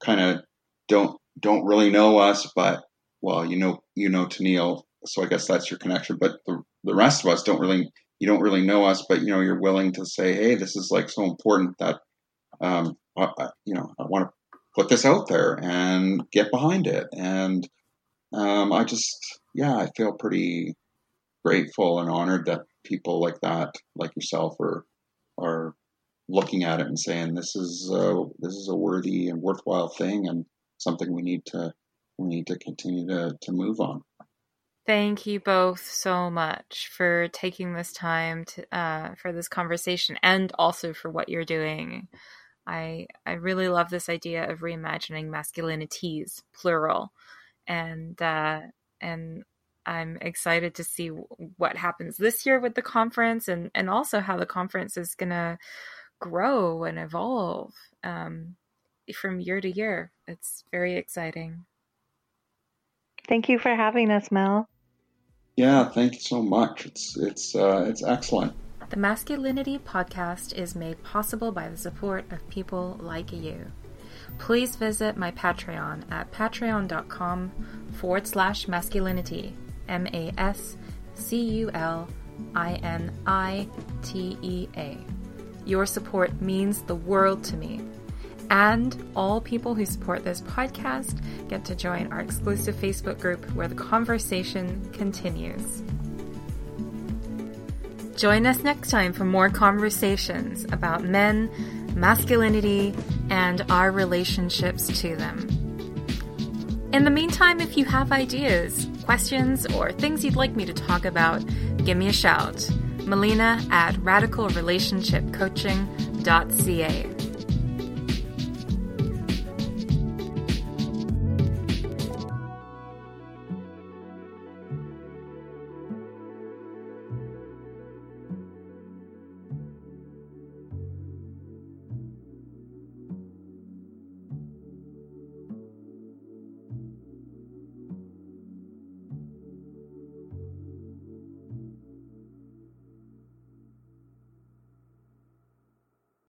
kind of don't don't really know us, but well, you know, you know Tanille so I guess that's your connection. But the the rest of us don't really you don't really know us, but you know you're willing to say, hey, this is like so important that um, I, you know I want to put this out there and get behind it. And um, I just yeah, I feel pretty grateful and honored that people like that, like yourself, are are looking at it and saying this is uh, this is a worthy and worthwhile thing and something we need to we need to continue to to move on. Thank you both so much for taking this time to, uh, for this conversation and also for what you're doing. I I really love this idea of reimagining masculinities, plural, and uh, and I'm excited to see what happens this year with the conference and and also how the conference is gonna grow and evolve um, from year to year. It's very exciting. Thank you for having us, Mel. Yeah, thank you so much. It's it's uh, it's excellent. The Masculinity podcast is made possible by the support of people like you. Please visit my Patreon at patreon.com forward slash masculinity. M A S C U L I N I T E A. Your support means the world to me. And all people who support this podcast get to join our exclusive Facebook group where the conversation continues. Join us next time for more conversations about men, masculinity, and our relationships to them. In the meantime, if you have ideas, questions, or things you'd like me to talk about, give me a shout. Melina at radicalrelationshipcoaching.ca.